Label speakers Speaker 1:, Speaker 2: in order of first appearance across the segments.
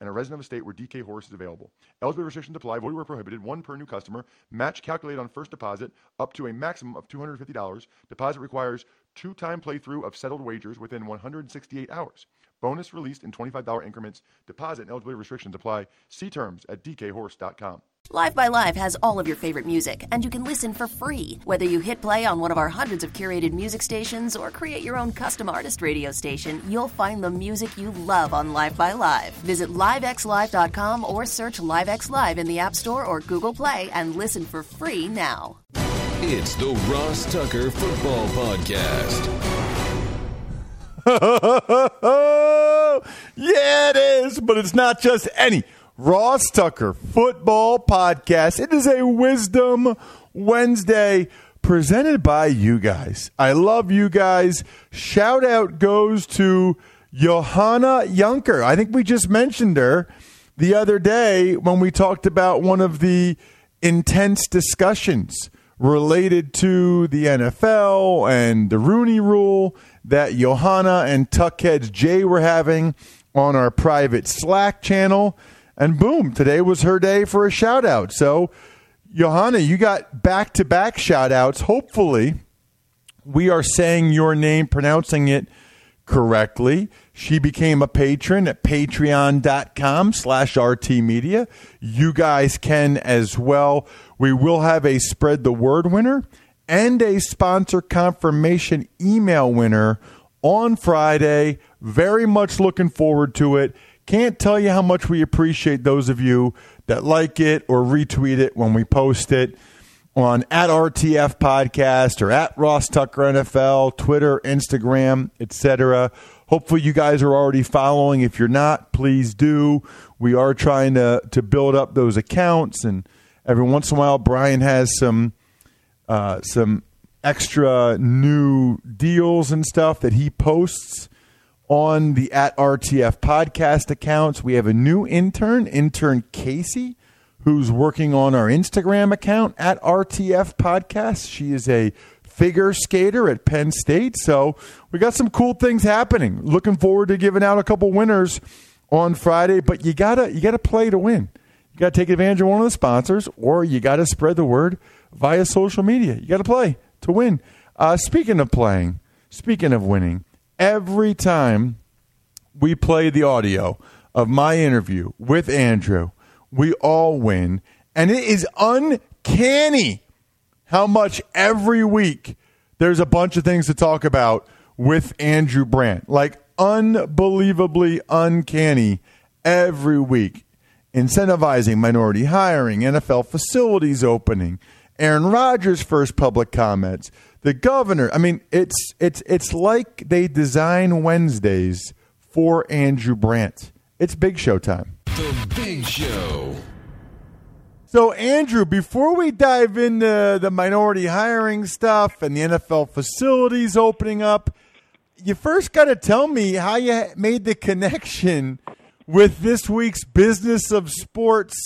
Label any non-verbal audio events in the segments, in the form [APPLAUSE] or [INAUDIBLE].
Speaker 1: and a resident of a state where DK Horse is available. Eligibility restrictions apply. Void where prohibited. One per new customer. Match calculated on first deposit up to a maximum of $250. Deposit requires two-time playthrough of settled wagers within 168 hours. Bonus released in $25 increments. Deposit and eligibility restrictions apply. See terms at dkhorse.com.
Speaker 2: Live by Live has all of your favorite music, and you can listen for free. Whether you hit play on one of our hundreds of curated music stations or create your own custom artist radio station, you'll find the music you love on Live by Live. Visit livexlive.com or search LiveX Live in the App Store or Google Play and listen for free now.
Speaker 3: It's the Ross Tucker Football Podcast. [LAUGHS]
Speaker 4: yeah, it is, but it's not just any Ross Tucker Football Podcast. It is a Wisdom Wednesday presented by you guys. I love you guys. Shout out goes to Johanna Junker. I think we just mentioned her the other day when we talked about one of the intense discussions related to the NFL and the Rooney rule that Johanna and Tuckheads Jay were having on our private Slack channel. And boom, today was her day for a shout out. So, Johanna, you got back to back shout outs. Hopefully, we are saying your name, pronouncing it correctly. She became a patron at patreon.com slash RT Media. You guys can as well. We will have a spread the word winner and a sponsor confirmation email winner on Friday. Very much looking forward to it. Can't tell you how much we appreciate those of you that like it or retweet it when we post it on at RTF Podcast or at Ross Tucker NFL, Twitter, Instagram, etc. Hopefully, you guys are already following. If you're not, please do. We are trying to to build up those accounts, and every once in a while, Brian has some uh, some extra new deals and stuff that he posts on the at RTF podcast accounts. We have a new intern, intern Casey, who's working on our Instagram account at RTF podcast. She is a figure skater at Penn State. So we got some cool things happening. Looking forward to giving out a couple winners on Friday, but you gotta you gotta play to win. You gotta take advantage of one of the sponsors, or you gotta spread the word via social media. You gotta play to win. Uh, speaking of playing, speaking of winning, every time we play the audio of my interview with Andrew, we all win. And it is uncanny how much every week there's a bunch of things to talk about with Andrew Brandt. Like unbelievably uncanny every week. Incentivizing minority hiring, NFL facilities opening, Aaron Rodgers' first public comments, the governor. I mean, it's it's it's like they design Wednesdays for Andrew Brandt. It's big show time.
Speaker 3: The Big Show.
Speaker 4: So, Andrew, before we dive into the minority hiring stuff and the NFL facilities opening up, you first got to tell me how you made the connection with this week's Business of Sports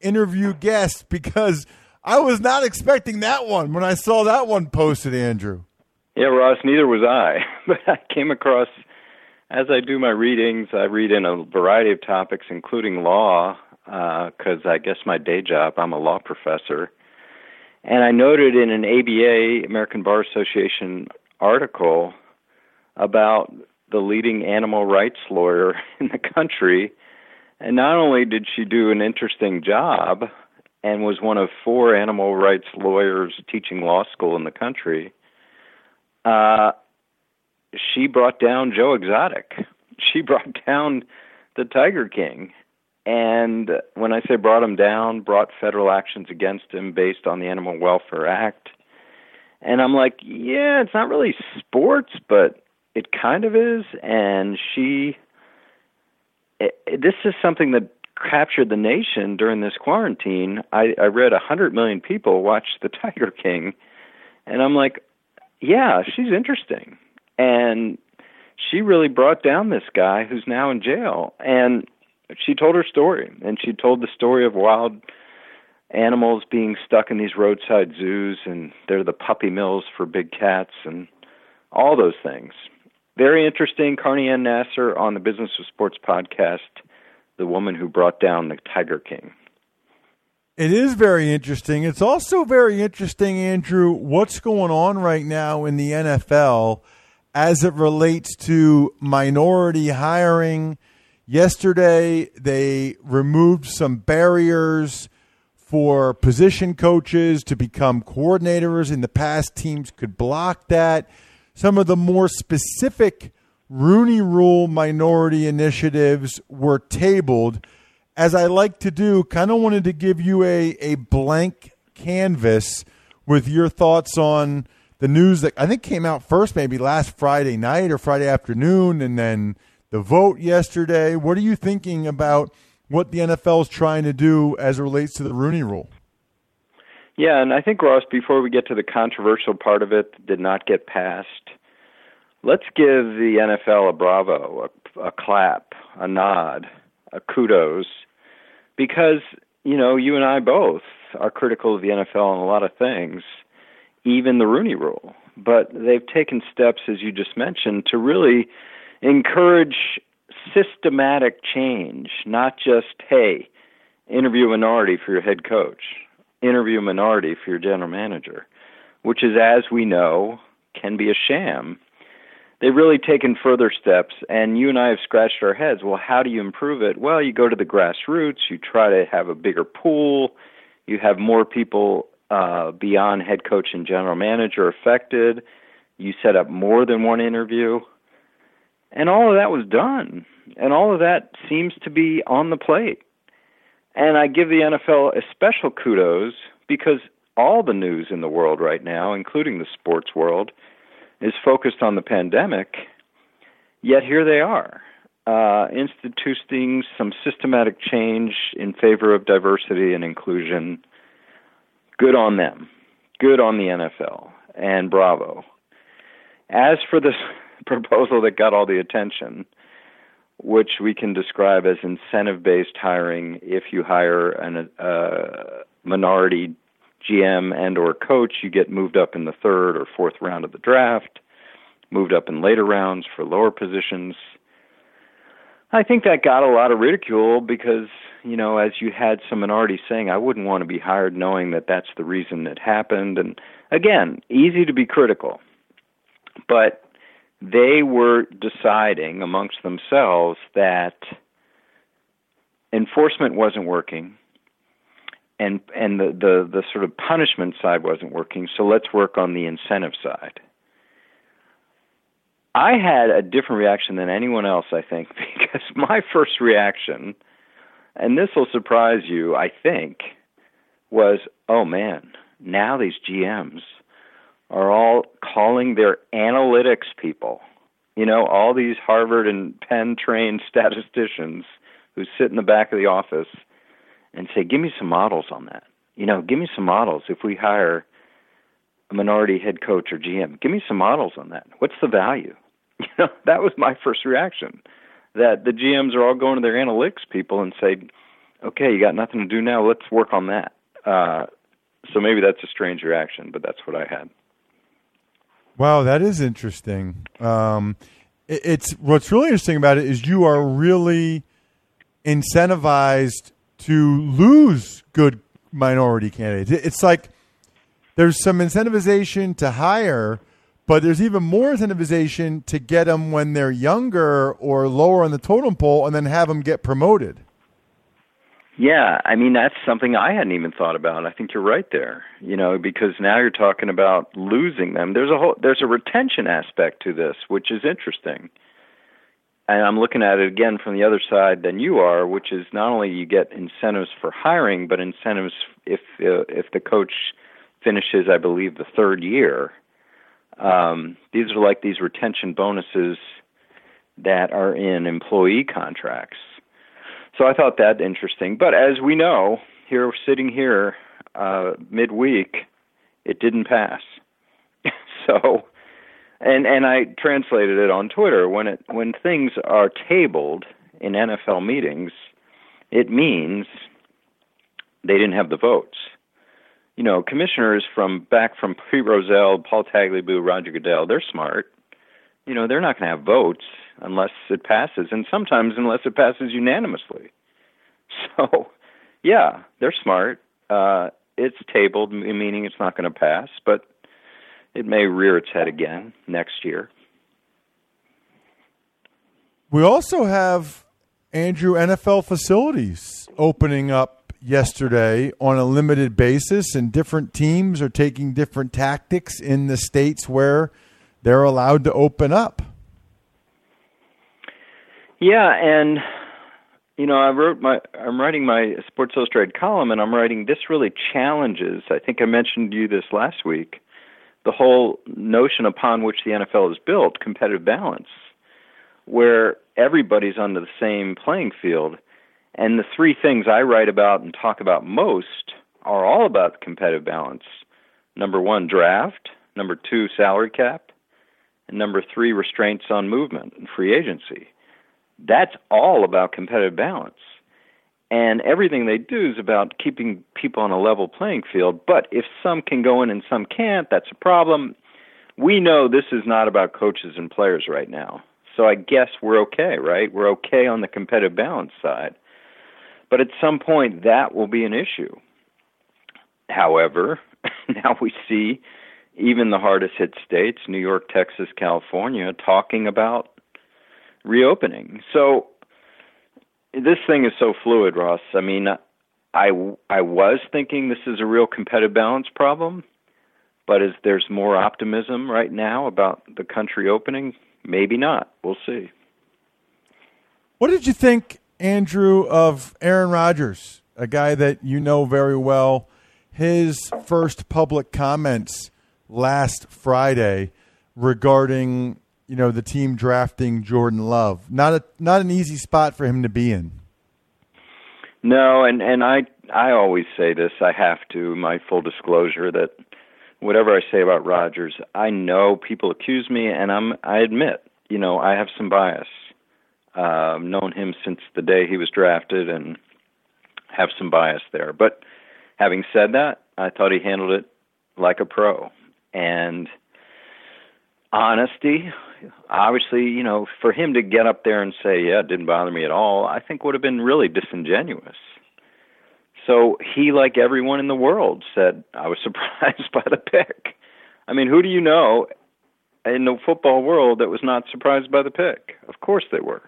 Speaker 4: interview guest because I was not expecting that one when I saw that one posted, Andrew.
Speaker 5: Yeah, Ross, neither was I. [LAUGHS] But I came across, as I do my readings, I read in a variety of topics, including law, because uh, I guess my day job, I'm a law professor. And I noted in an ABA, American Bar Association article about the leading animal rights lawyer [LAUGHS] in the country. And not only did she do an interesting job and was one of four animal rights lawyers teaching law school in the country, uh, she brought down Joe Exotic. [LAUGHS] She brought down the Tiger King. And when I say brought him down, brought federal actions against him based on the Animal Welfare Act. And I'm like, yeah, it's not really sports, but it kind of is. And she, it, this is something that captured the nation during this quarantine. I, I read a hundred million people watched The [LAUGHS] Tiger King, and I'm like, yeah, she's interesting, and she really brought down this guy who's now in jail, and she told her story, and she told the story of wild animals being stuck in these roadside zoos, and they're the puppy mills for big cats, and all those things. Very interesting. Carney Anne Nasser on the Business of Sports podcast the woman who brought down the Tiger King.
Speaker 4: It is very interesting. It's also very interesting, Andrew, what's going on right now in the NFL as it relates to minority hiring. Yesterday, they removed some barriers for position coaches to become coordinators. In the past, teams could block that. Some of the more specific Rooney Rule minority initiatives were tabled. As I like to do, kind of wanted to give you a, a blank canvas with your thoughts on the news that I think came out first, maybe last Friday night or Friday afternoon, and then the vote yesterday. What are you thinking about what the NFL is trying to do as it relates to the Rooney Rule?
Speaker 5: Yeah, and I think Ross, before we get to the controversial part of it, did not get passed let's give the NFL a bravo, a, a clap, a nod, a kudos, because you know you and I both are critical of the NFL on a lot of things, even the Rooney Rule. But they've taken steps, as you just mentioned, to really encourage systematic change, not just hey, interview minority for your head coach, interview minority for your general manager, which is, as we know, can be a sham they've really taken further steps and you and I have scratched our heads. Well how do you improve it? Well you go to the grassroots you try to have a bigger pool you have more people uh, beyond head coach and general manager affected you set up more than one interview and all of that was done and all of that seems to be on the plate. And I give the NFL a special kudos because all the news in the world right now including the sports world is focused on the pandemic, yet here they are, uh, instituting some systematic change in favor of diversity and inclusion. Good on them. Good on the NFL. And bravo. As for this [LAUGHS] proposal that got all the attention, which we can describe as incentive based hiring if you hire a uh, minority GM and or coach, you get moved up in the third or fourth round of the draft, moved up in later rounds for lower positions. I think that got a lot of ridicule because, you know, as you had some minorities saying, I wouldn't want to be hired knowing that that's the reason it happened. And again, easy to be critical. But they were deciding amongst themselves that enforcement wasn't working and and the, the the sort of punishment side wasn't working so let's work on the incentive side. I had a different reaction than anyone else i think [LAUGHS] because my first reaction and this will surprise you i think was oh man now these gms are all calling their analytics people. You know all these harvard and penn trained statisticians who sit in the back of the office and say, give me some models on that. You know, give me some models. If we hire a minority head coach or GM, give me some models on that. What's the value? [LAUGHS] You know, that was my first reaction. That the GMs are all going to their analytics people and say, okay, you got nothing to do now. Let's work on that. Uh, so maybe that's a strange reaction, but that's what I had.
Speaker 4: Wow, that is interesting. Um, it, it's what's really interesting about it is you are really incentivized to lose good minority candidates. It's like there's some incentivization to hire, but there's even more incentivization to get them when they're younger or lower on the totem pole and then have them get promoted.
Speaker 5: Yeah, I mean that's something I hadn't even thought about. I think you're right there. You know, because now you're talking about losing them. There's a whole there's a retention aspect to this, which is interesting. And I'm looking at it again from the other side than you are, which is not only you get incentives for hiring, but incentives if uh, if the coach finishes, I believe, the third year. Um, these are like these retention bonuses that are in employee contracts so I thought that interesting. But as we know, here sitting here uh, midweek, it didn't pass. [LAUGHS] so, and and I translated it on Twitter when it when things are tabled in NFL meetings, it means they didn't have the votes. You know, commissioners from back from Pete Rozelle, Paul Tagliabue, Roger Goodell, they're smart. You know, they're not going to have votes unless it passes, and sometimes unless it passes unanimously. So, yeah, they're smart. Uh, it's tabled, meaning it's not going to pass, but it may rear its head again next year.
Speaker 4: We also have Andrew NFL facilities opening up yesterday on a limited basis, and different teams are taking different tactics in the states where they're allowed to open up.
Speaker 5: Yeah, and you know, I wrote my I'm writing my Sports Illustrated column and I'm writing this really challenges. I think I mentioned to you this last week. The whole notion upon which the NFL is built, competitive balance, where everybody's on the same playing field. And the three things I write about and talk about most are all about competitive balance. Number 1, draft, number 2, salary cap, and number 3, restraints on movement and free agency that's all about competitive balance. And everything they do is about keeping people on a level playing field. But if some can go in and some can't, that's a problem. We know this is not about coaches and players right now. So I guess we're okay, right? We're okay on the competitive balance side. But at some point, that will be an issue. However, [LAUGHS] now we see even the hardest hit states, New York, Texas, California, talking about reopening. So this thing is so fluid, Ross. I mean, I I was thinking this is a real competitive balance problem, but is there's more optimism right now about the country opening? Maybe not. We'll see.
Speaker 4: What did you think, Andrew, of Aaron Rodgers, a guy that you know very well? His first public comments last Friday regarding you know the team drafting Jordan Love. Not a not an easy spot for him to be in.
Speaker 5: No, and and I I always say this. I have to my full disclosure that whatever I say about Rodgers, I know people accuse me, and I'm I admit, you know, I have some bias. Uh, known him since the day he was drafted, and have some bias there. But having said that, I thought he handled it like a pro, and honesty obviously, you know, for him to get up there and say, "Yeah, it didn't bother me at all," I think would have been really disingenuous. So he, like everyone in the world, said, "I was [LAUGHS] surprised by the pick." I mean, who do you know in the football world that was not surprised by the pick? Of course they were,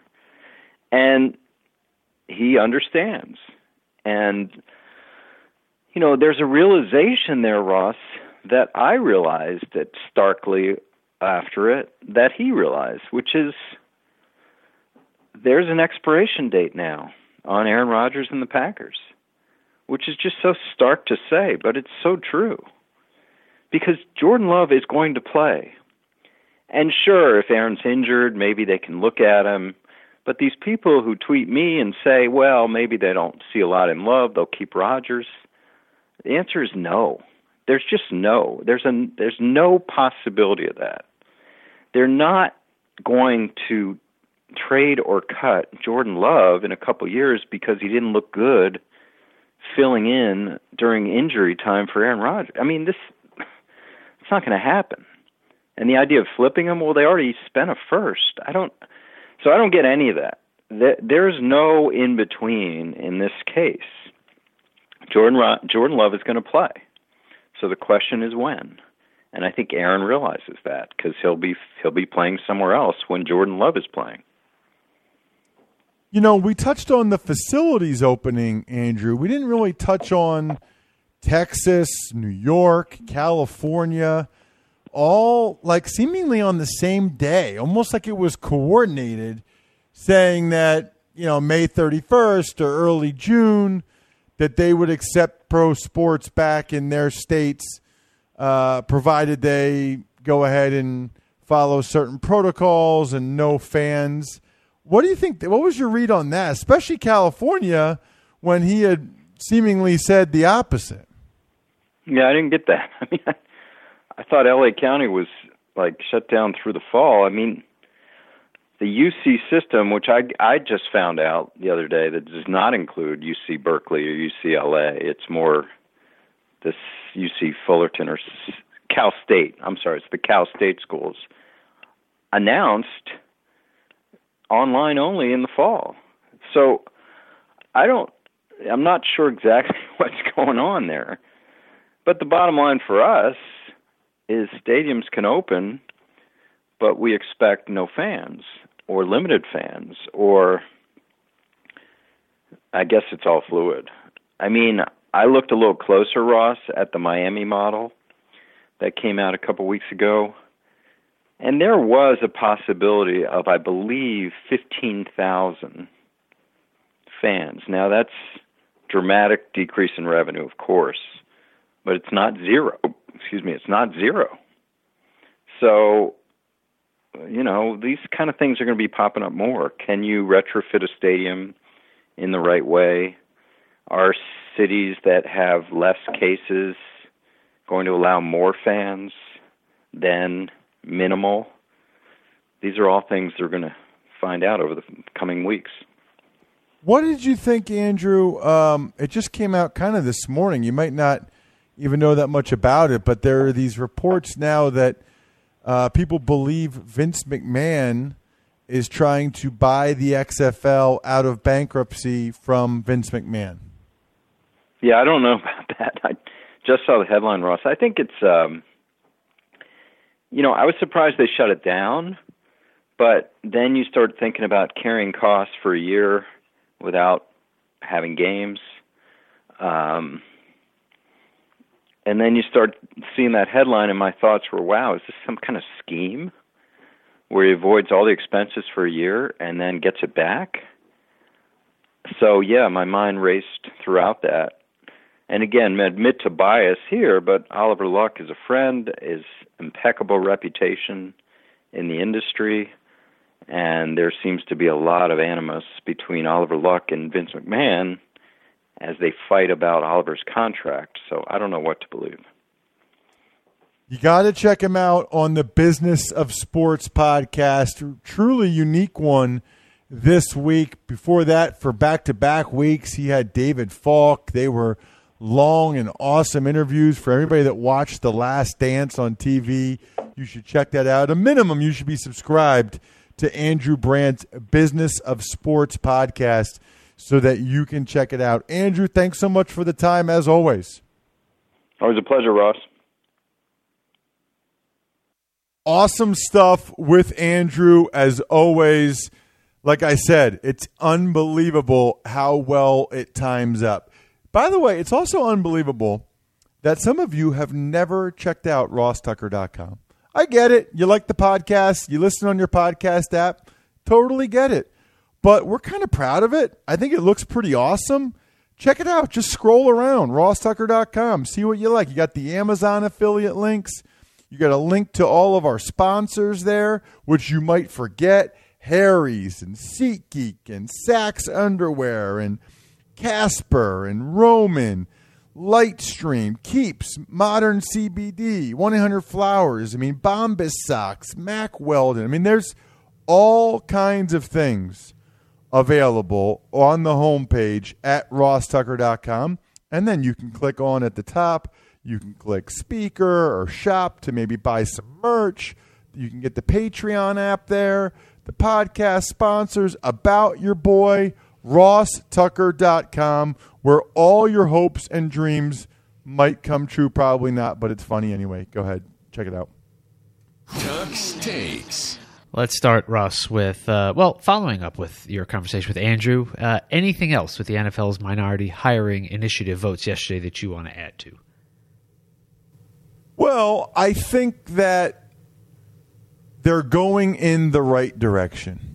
Speaker 5: and he understands. And you know, there's a realization there, Ross, that I realized that starkly after it that he realized, which is there's an expiration date now on Aaron Rodgers and the Packers, which is just so stark to say, but it's so true. Because Jordan Love is going to play. And sure, if Aaron's injured, maybe they can look at him. But these people who tweet me and say, well, maybe they don't see a lot in Love, they'll keep Rodgers. The answer is no. There's just no. There's a there's no possibility of that they're not going to trade or cut Jordan Love in a couple years because he didn't look good filling in during injury time for Aaron Rodgers. I mean, this it's not going to happen. And the idea of flipping him, well, they already spent a first. I don't, so I don't get any of that. There's no in between in this case. Jordan Jordan Love is going to play. So the question is when and I think Aaron realizes that because he'll be he'll be playing somewhere else when Jordan Love is playing.
Speaker 4: You know, we touched on the facilities opening, Andrew. We didn't really touch on Texas, New York, California, all like seemingly on the same day, almost like it was coordinated, saying that, you know, May 31st or early June, that they would accept pro sports back in their states, uh, provided they go ahead and follow certain protocols and no fans. What do you think? What was your read on that, especially California, when he had seemingly said the opposite?
Speaker 5: Yeah, I didn't get that. [LAUGHS] I mean, I, I thought LA County was like shut down through the fall. I mean, the UC system, which I I just found out the other day, that does not include UC Berkeley or UCLA. It's more this UC Fullerton or Cal State. I'm sorry, it's the Cal State schools announced online only in the fall. So I don't I'm not sure exactly [LAUGHS] what's going on there. But the bottom line for us is stadiums can open, but we expect no fans or limited fans or I guess it's all fluid. I mean, I looked a little closer, Ross, at the Miami model that came out a couple weeks ago. And there was a possibility of, I believe, 15,000 fans. Now, that's dramatic decrease in revenue, of course, but it's not zero. Excuse me, it's not zero. So, you know, these kind of things are going to be popping up more. Can you retrofit a stadium in the right way? Are cities that have less cases going to allow more fans than minimal. These are all things they're going to find out over the coming weeks.
Speaker 4: What did you think, Andrew? Um, it just came out kind of this morning. You might not even know that much about it, but there are these reports now that uh, people believe Vince McMahon is trying to buy the XFL out of bankruptcy from Vince McMahon.
Speaker 5: Yeah, I don't know [LAUGHS] about that. I just saw the headline, Ross. I think it's um, you know, I was surprised they shut it down, but then you start thinking about carrying costs for a year without having games. Um, and then you start seeing that headline, and my thoughts were, wow, is this some kind of scheme where he avoids all the expenses for a year and then gets it back? So, yeah, my mind raced throughout that and again, admit to bias here, but Oliver Luck is a friend, is impeccable reputation in the industry, and there seems to be a lot of animus between Oliver Luck and Vince McMahon as they fight about Oliver's contract. So I don't know what to believe.
Speaker 4: You got to check him out on the Business of Sports podcast. Truly unique one this week. Before that, for back to back weeks, he had David Falk. They were long and awesome interviews for everybody that watched The Last Dance on TV. You should check that out. At a minimum, you should be subscribed to Andrew Brandt's Business of Sports podcast so that you can check it out. Andrew, thanks so much for the time as always.
Speaker 5: Always a pleasure, Ross.
Speaker 4: Awesome stuff with Andrew as always. Like I said, it's unbelievable how well it times up. By the way, it's also unbelievable that some of you have never checked out rosstucker.com. I get it. You like the podcast, you listen on your podcast app. Totally get it. But we're kind of proud of it. I think it looks pretty awesome. Check it out. Just scroll around, rosstucker.com. See what you like. You got the Amazon affiliate links. You got a link to all of our sponsors there, which you might forget Harry's and SeatGeek and Saxx Underwear and Casper and Roman, Lightstream, Keeps, Modern CBD, 1 800 Flowers. I mean, Bombas Socks, Mack Weldon. I mean, there's all kinds of things available on the homepage at rosstucker.com. And then you can click on at the top. You can click speaker or shop to maybe buy some merch. You can get the Patreon app there, the podcast sponsors, about your boy rosstucker.com, where all your hopes and dreams might come true. Probably not, but it's funny anyway. Go ahead, check it out.
Speaker 3: Tux takes.
Speaker 6: Let's start, Russ, with, uh, well, following up with your conversation with Andrew. Uh, anything else with the NFL's minority hiring initiative votes yesterday that you want to add to?
Speaker 4: Well, I think that they're going in the right direction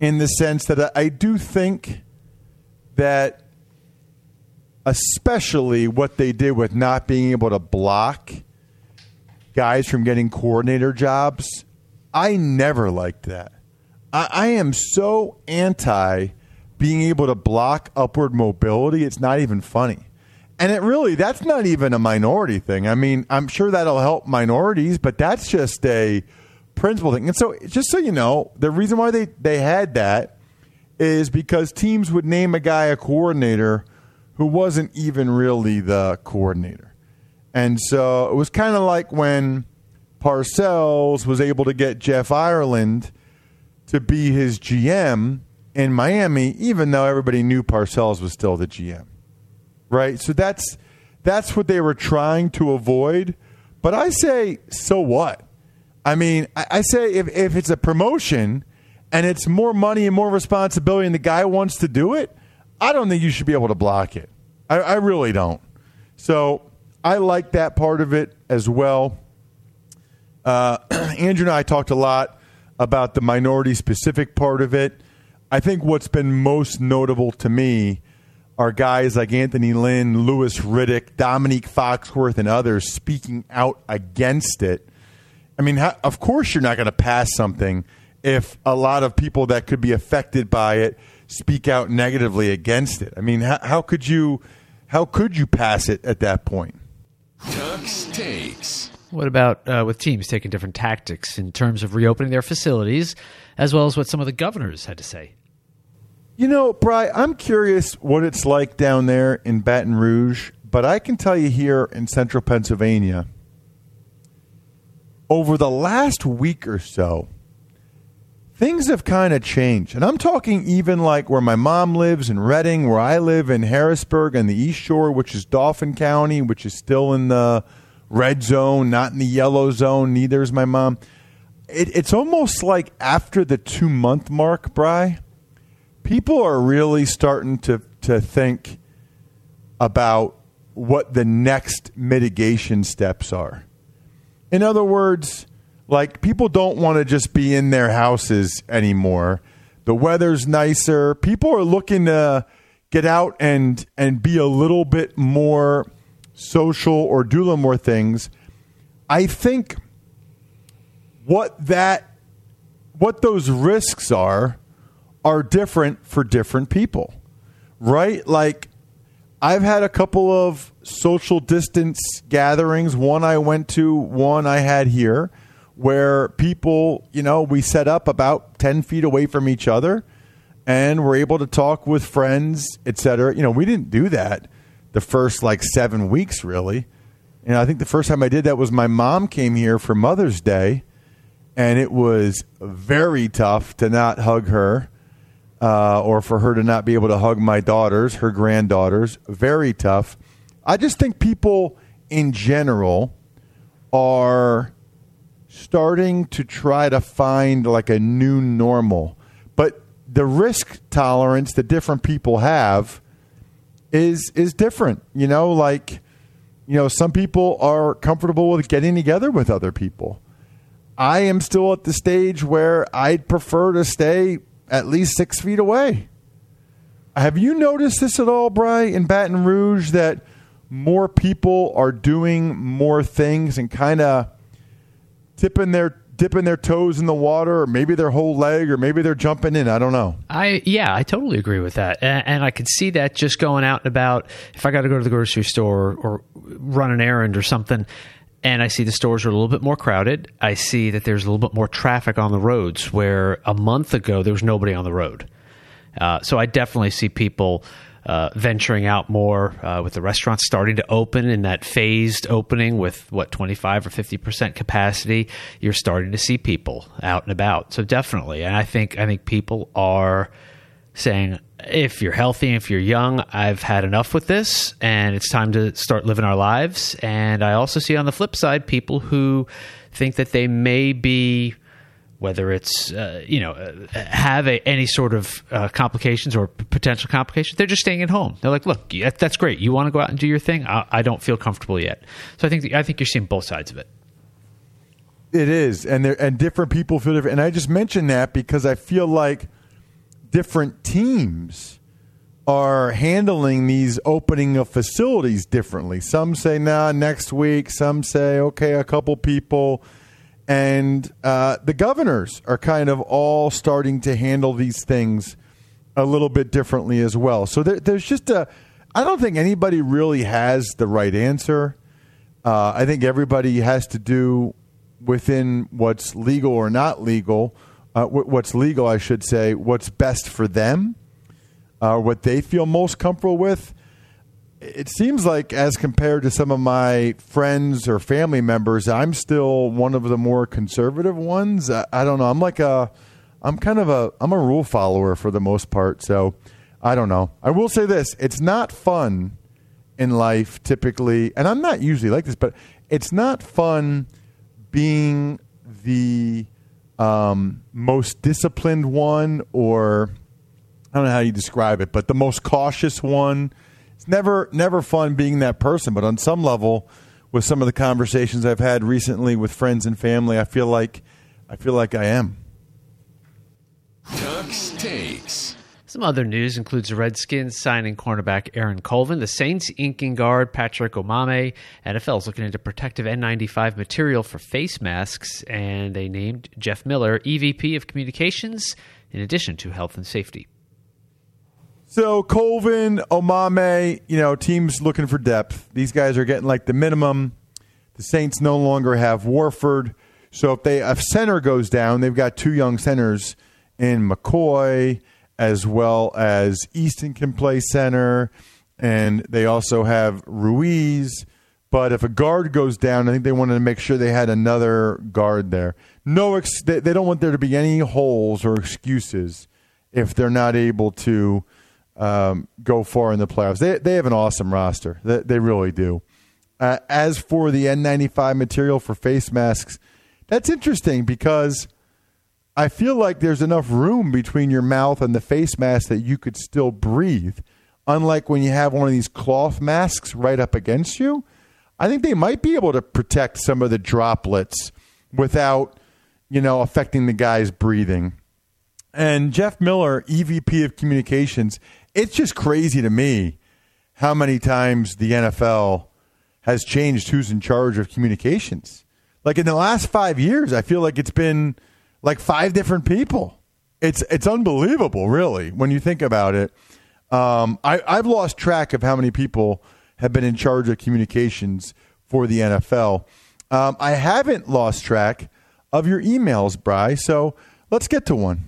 Speaker 4: in the sense that I do think that, especially what they did with not being able to block guys from getting coordinator jobs, I never liked that. I, I am so anti being able to block upward mobility, it's not even funny. And it really, that's not even a minority thing. I mean, I'm sure that'll help minorities, but that's just a principle thing. And so, just so you know, the reason why they, they had that is because teams would name a guy a coordinator who wasn't even really the coordinator. And so it was kind of like when Parcells was able to get Jeff Ireland to be his GM in Miami, even though everybody knew Parcells was still the GM right? So that's that's what they were trying to avoid. But I say, so what? I mean, I, I say if if it's a promotion and it's more money and more responsibility, and the guy wants to do it, I don't think you should be able to block it. I, I really don't. So I like that part of it as well. Uh, [CLEARS THROAT] Andrew and I talked a lot about the minority specific part of it. I think what's been most notable to me are guys like Anthony Lynn, Louis Riddick, Dominique Foxworth, and others speaking out against it. I mean, how, of course, you're not going to pass something if a lot of people that could be affected by it speak out negatively against it. I mean, how, how could you how could you pass it at that point?
Speaker 3: Tux takes.
Speaker 6: What about uh, with teams taking different tactics in terms of reopening their facilities, as well as what some of the governors had to say?
Speaker 4: You know, Bry, I'm curious what it's like down there in Baton Rouge, but I can tell you here in central Pennsylvania, over the last week or so, things have kind of changed. And I'm talking even like where my mom lives in Reading, where I live in Harrisburg and the East Shore, which is Dauphin County, which is still in the red zone, not in the yellow zone. Neither is my mom. It, it's almost like after the two month mark, Bry people are really starting to, to think about what the next mitigation steps are. In other words, like people don't want to just be in their houses anymore. The weather's nicer. People are looking to get out and and be a little bit more social or do a little more things. I think what that what those risks are are different for different people, right? Like, I've had a couple of social distance gatherings. One I went to, one I had here, where people, you know, we set up about 10 feet away from each other and we're able to talk with friends, et cetera. You know, we didn't do that the first like seven weeks, really. And I think the first time I did that was my mom came here for Mother's Day, and it was very tough to not hug her uh, or for her to not be able to hug my daughters, her granddaughters. Very tough. I just think people in general are starting to try to find like a new normal. But the risk tolerance that different people have is is different. You know, like you know, some people are comfortable with getting together with other people. I am still at the stage where I'd prefer to stay at least six feet away. Have you noticed this at all, Bry, in Baton Rouge that more people are doing more things and kind of tipping their dipping their toes in the water, or maybe their whole leg, or maybe they're jumping in. I don't know.
Speaker 6: I yeah, I totally agree with that, and, and I could see that just going out and about. If I got to go to the grocery store or run an errand or something, and I see the stores are a little bit more crowded. I see that there's a little bit more traffic on the roads where a month ago there was nobody on the road. Uh, so I definitely see people uh, venturing out more uh, with the restaurants starting to open in that phased opening with what 25 or 50 percent capacity. You're starting to see people out and about. So definitely, and I think I think people are saying if you're healthy, if you're young, I've had enough with this and it's time to start living our lives. And I also see on the flip side people who think that they may be whether it's uh, you know uh, have a, any sort of uh, complications or p- potential complications, they're just staying at home. They're like, look, that's great. You want to go out and do your thing. I, I don't feel comfortable yet. So I think I think you're seeing both sides of it.
Speaker 4: It is, and there and different people feel different. And I just mentioned that because I feel like different teams are handling these opening of facilities differently. Some say, "Nah, next week." Some say, "Okay, a couple people." And uh, the governors are kind of all starting to handle these things a little bit differently as well. So there, there's just a. I don't think anybody really has the right answer. Uh, I think everybody has to do within what's legal or not legal, uh, what's legal, I should say, what's best for them, uh, what they feel most comfortable with. It seems like, as compared to some of my friends or family members, I'm still one of the more conservative ones. I, I don't know. I'm like a, I'm kind of a, I'm a rule follower for the most part. So I don't know. I will say this: it's not fun in life typically, and I'm not usually like this, but it's not fun being the um, most disciplined one, or I don't know how you describe it, but the most cautious one. It's never never fun being that person, but on some level, with some of the conversations I've had recently with friends and family, I feel like I feel like I am.
Speaker 3: Tux takes.
Speaker 6: Some other news includes the Redskins signing cornerback Aaron Colvin, the Saints inking guard Patrick Omameh. NFL is looking into protective N95 material for face masks, and they named Jeff Miller EVP of Communications in addition to Health and Safety.
Speaker 4: So Colvin, Omameh, you know, teams looking for depth. These guys are getting like the minimum. The Saints no longer have Warford, so if they if center goes down, they've got two young centers in McCoy as well as Easton can play center, and they also have Ruiz. But if a guard goes down, I think they wanted to make sure they had another guard there. No, ex- they, they don't want there to be any holes or excuses if they're not able to um, go far in the playoffs. They they have an awesome roster. They, they really do. Uh, as for the N95 material for face masks, that's interesting because I feel like there's enough room between your mouth and the face mask that you could still breathe. Unlike when you have one of these cloth masks right up against you, I think they might be able to protect some of the droplets without, you know, affecting the guy's breathing. And Jeff Miller, EVP of Communications, it's just crazy to me how many times the NFL has changed who's in charge of communications. Like in the last five years, I feel like it's been like five different people. It's it's unbelievable, really, when you think about it. Um, I, I've lost track of how many people have been in charge of communications for the NFL. Um, I haven't lost track of your emails, Bry. So let's get to one.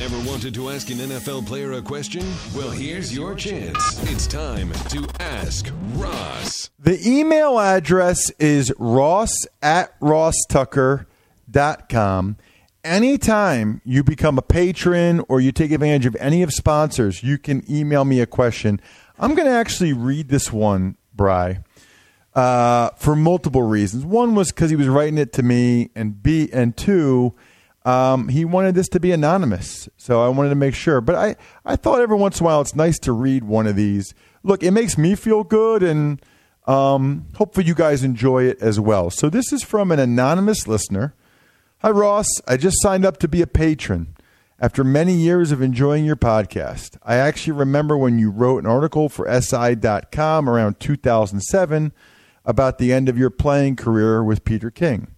Speaker 3: Ever wanted to ask an NFL player a question? Well, here's your chance. It's time to ask Ross.
Speaker 4: The email address is ross at rosstucker.com. Anytime you become a patron or you take advantage of any of sponsors, you can email me a question. I'm going to actually read this one, Bry, uh, for multiple reasons. One was because he was writing it to me, and B, and two, um, he wanted this to be anonymous, so I wanted to make sure. But I, I thought every once in a while it's nice to read one of these. Look, it makes me feel good, and um, hopefully you guys enjoy it as well. So this is from an anonymous listener. Hi, Ross. I just signed up to be a patron after many years of enjoying your podcast. I actually remember when you wrote an article for SI.com around 2007 about the end of your playing career with Peter King.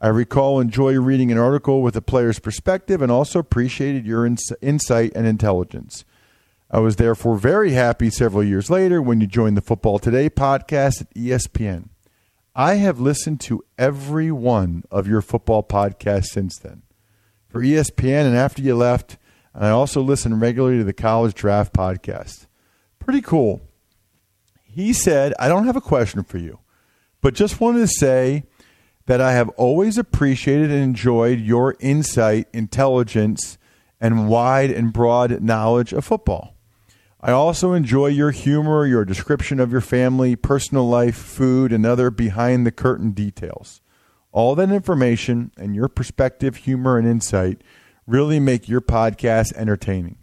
Speaker 4: I recall enjoy reading an article with a player's perspective and also appreciated your ins- insight and intelligence. I was therefore very happy several years later when you joined the Football Today podcast at ESPN. I have listened to every one of your football podcasts since then. For ESPN and after you left, and I also listen regularly to the College Draft podcast. Pretty cool. He said, I don't have a question for you, but just wanted to say that I have always appreciated and enjoyed your insight, intelligence, and wide and broad knowledge of football. I also enjoy your humor, your description of your family, personal life, food, and other behind the curtain details. All that information and your perspective, humor, and insight really make your podcast entertaining.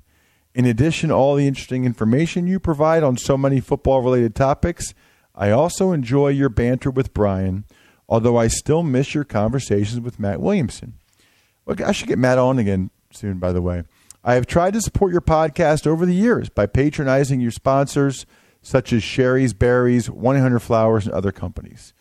Speaker 4: In addition to all the interesting information you provide on so many football related topics, I also enjoy your banter with Brian, although I still miss your conversations with Matt Williamson. I should get Matt on again soon, by the way. I have tried to support your podcast over the years by patronizing your sponsors, such as Shari's Berries, 100 Flowers, and other companies.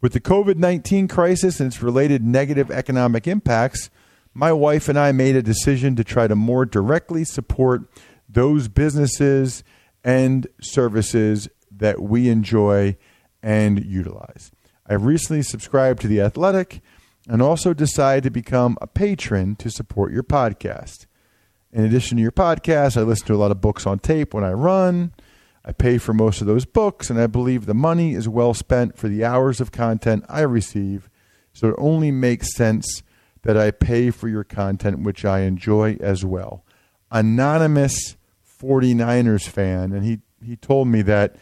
Speaker 4: With the COVID 19 crisis and its related negative economic impacts, my wife and I made a decision to try to more directly support those businesses and services that we enjoy and utilize. I recently subscribed to The Athletic and also decided to become a patron to support your podcast. In addition to your podcast, I listen to a lot of books on tape when I run. I pay for most of those books, and I believe the money is well spent for the hours of content I receive. So it only makes sense that I pay for your content, which I enjoy as well. Anonymous 49ers fan, and he, he told me that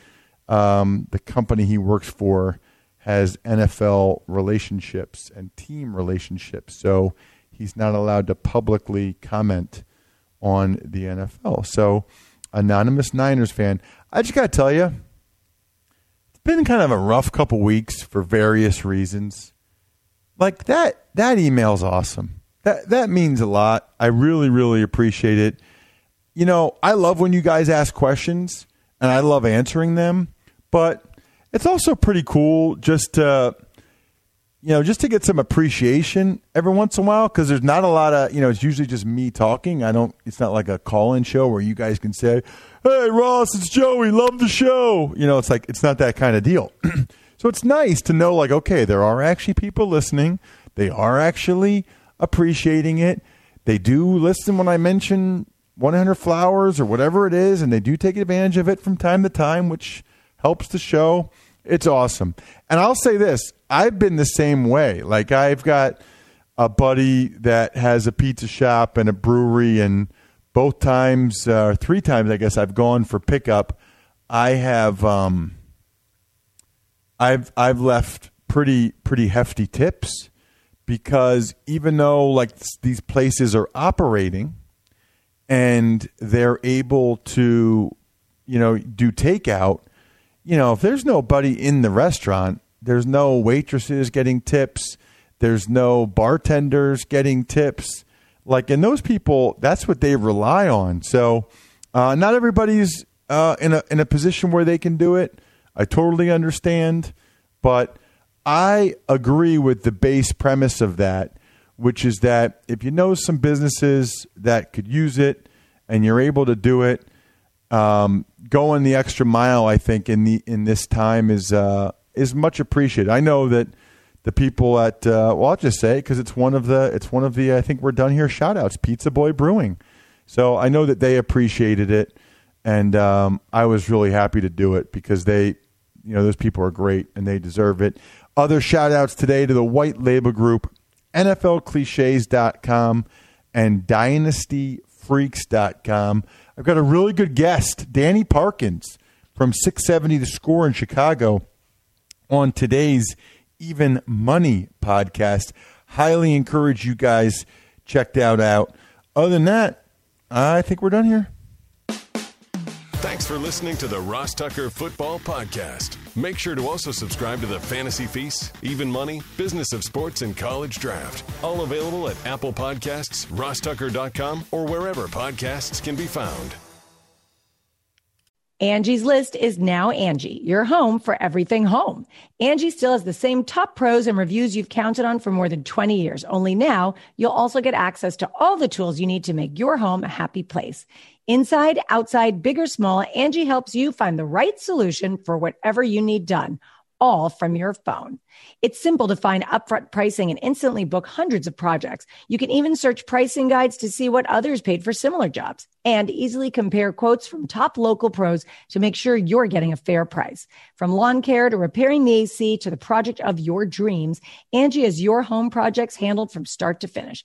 Speaker 4: um, the company he works for has NFL relationships and team relationships. So he's not allowed to publicly comment on the NFL. So, anonymous Niners fan, I just got to tell you, it's been kind of a rough couple weeks for various reasons. Like that that email's awesome. That that means a lot. I really really appreciate it. You know, I love when you guys ask questions and I love answering them, but it's also pretty cool just to you know just to get some appreciation every once in a while because there's not a lot of you know it's usually just me talking. I don't it's not like a call-in show where you guys can say hey ross it's joey. Love the show. You know it's like it's not that kind of deal. [CLEARS THROAT] So it's nice to know like okay there are actually people listening. They are actually appreciating it. They do listen when i mention 100 flowers or whatever it is and they do take advantage of it from time to time which helps the show it's awesome. And I'll say this I've been the same way. Like, I've got a buddy that has a pizza shop and a brewery, and both times, uh, three times, I guess, I've gone for pickup. I have, um, I've, I've left pretty, pretty hefty tips because even though like these places are operating and they're able to, you know, do takeout, you know, if there's nobody in the restaurant, there's no waitresses getting tips, there's no bartenders getting tips. Like, and those people, that's what they rely on. So, uh, not everybody's uh, in a in a position where they can do it. I totally understand, but I agree with the base premise of that, which is that if you know some businesses that could use it and you're able to do it, um, going the extra mile, I think in the in this time is uh, is much appreciated. I know that the people at uh, well, I'll just say because it's one of the it's one of the I think we're done here. Shout outs, Pizza Boy Brewing. So I know that they appreciated it, and um, I was really happy to do it because they, you know, those people are great and they deserve it. Other shout outs today to the White Label Group, NFLcliches.com, and DynastyFreaks.com. I've got a really good guest, Danny Parkins from 670 The Score in Chicago on today's Even Money podcast. Highly encourage you guys check that out. Other than that, I think we're done here.
Speaker 3: Thanks for listening to the Ross Tucker Football Podcast. Make sure to also subscribe to the Fantasy Feast, Even Money, Business of Sports, and College Draft. All available at Apple Podcasts, rosstucker.com, or wherever podcasts can be found.
Speaker 7: Angie's list is now Angie, your home for everything home. Angie still has the same top pros and reviews you've counted on for more than 20 years. Only now you'll also get access to all the tools you need to make your home a happy place. Inside, outside, big or small, Angie helps you find the right solution for whatever you need done, all from your phone. It's simple to find upfront pricing and instantly book hundreds of projects. You can even search pricing guides to see what others paid for similar jobs and easily compare quotes from top local pros to make sure you're getting a fair price. From lawn care to repairing the AC to the project of your dreams, Angie has your home projects handled from start to finish.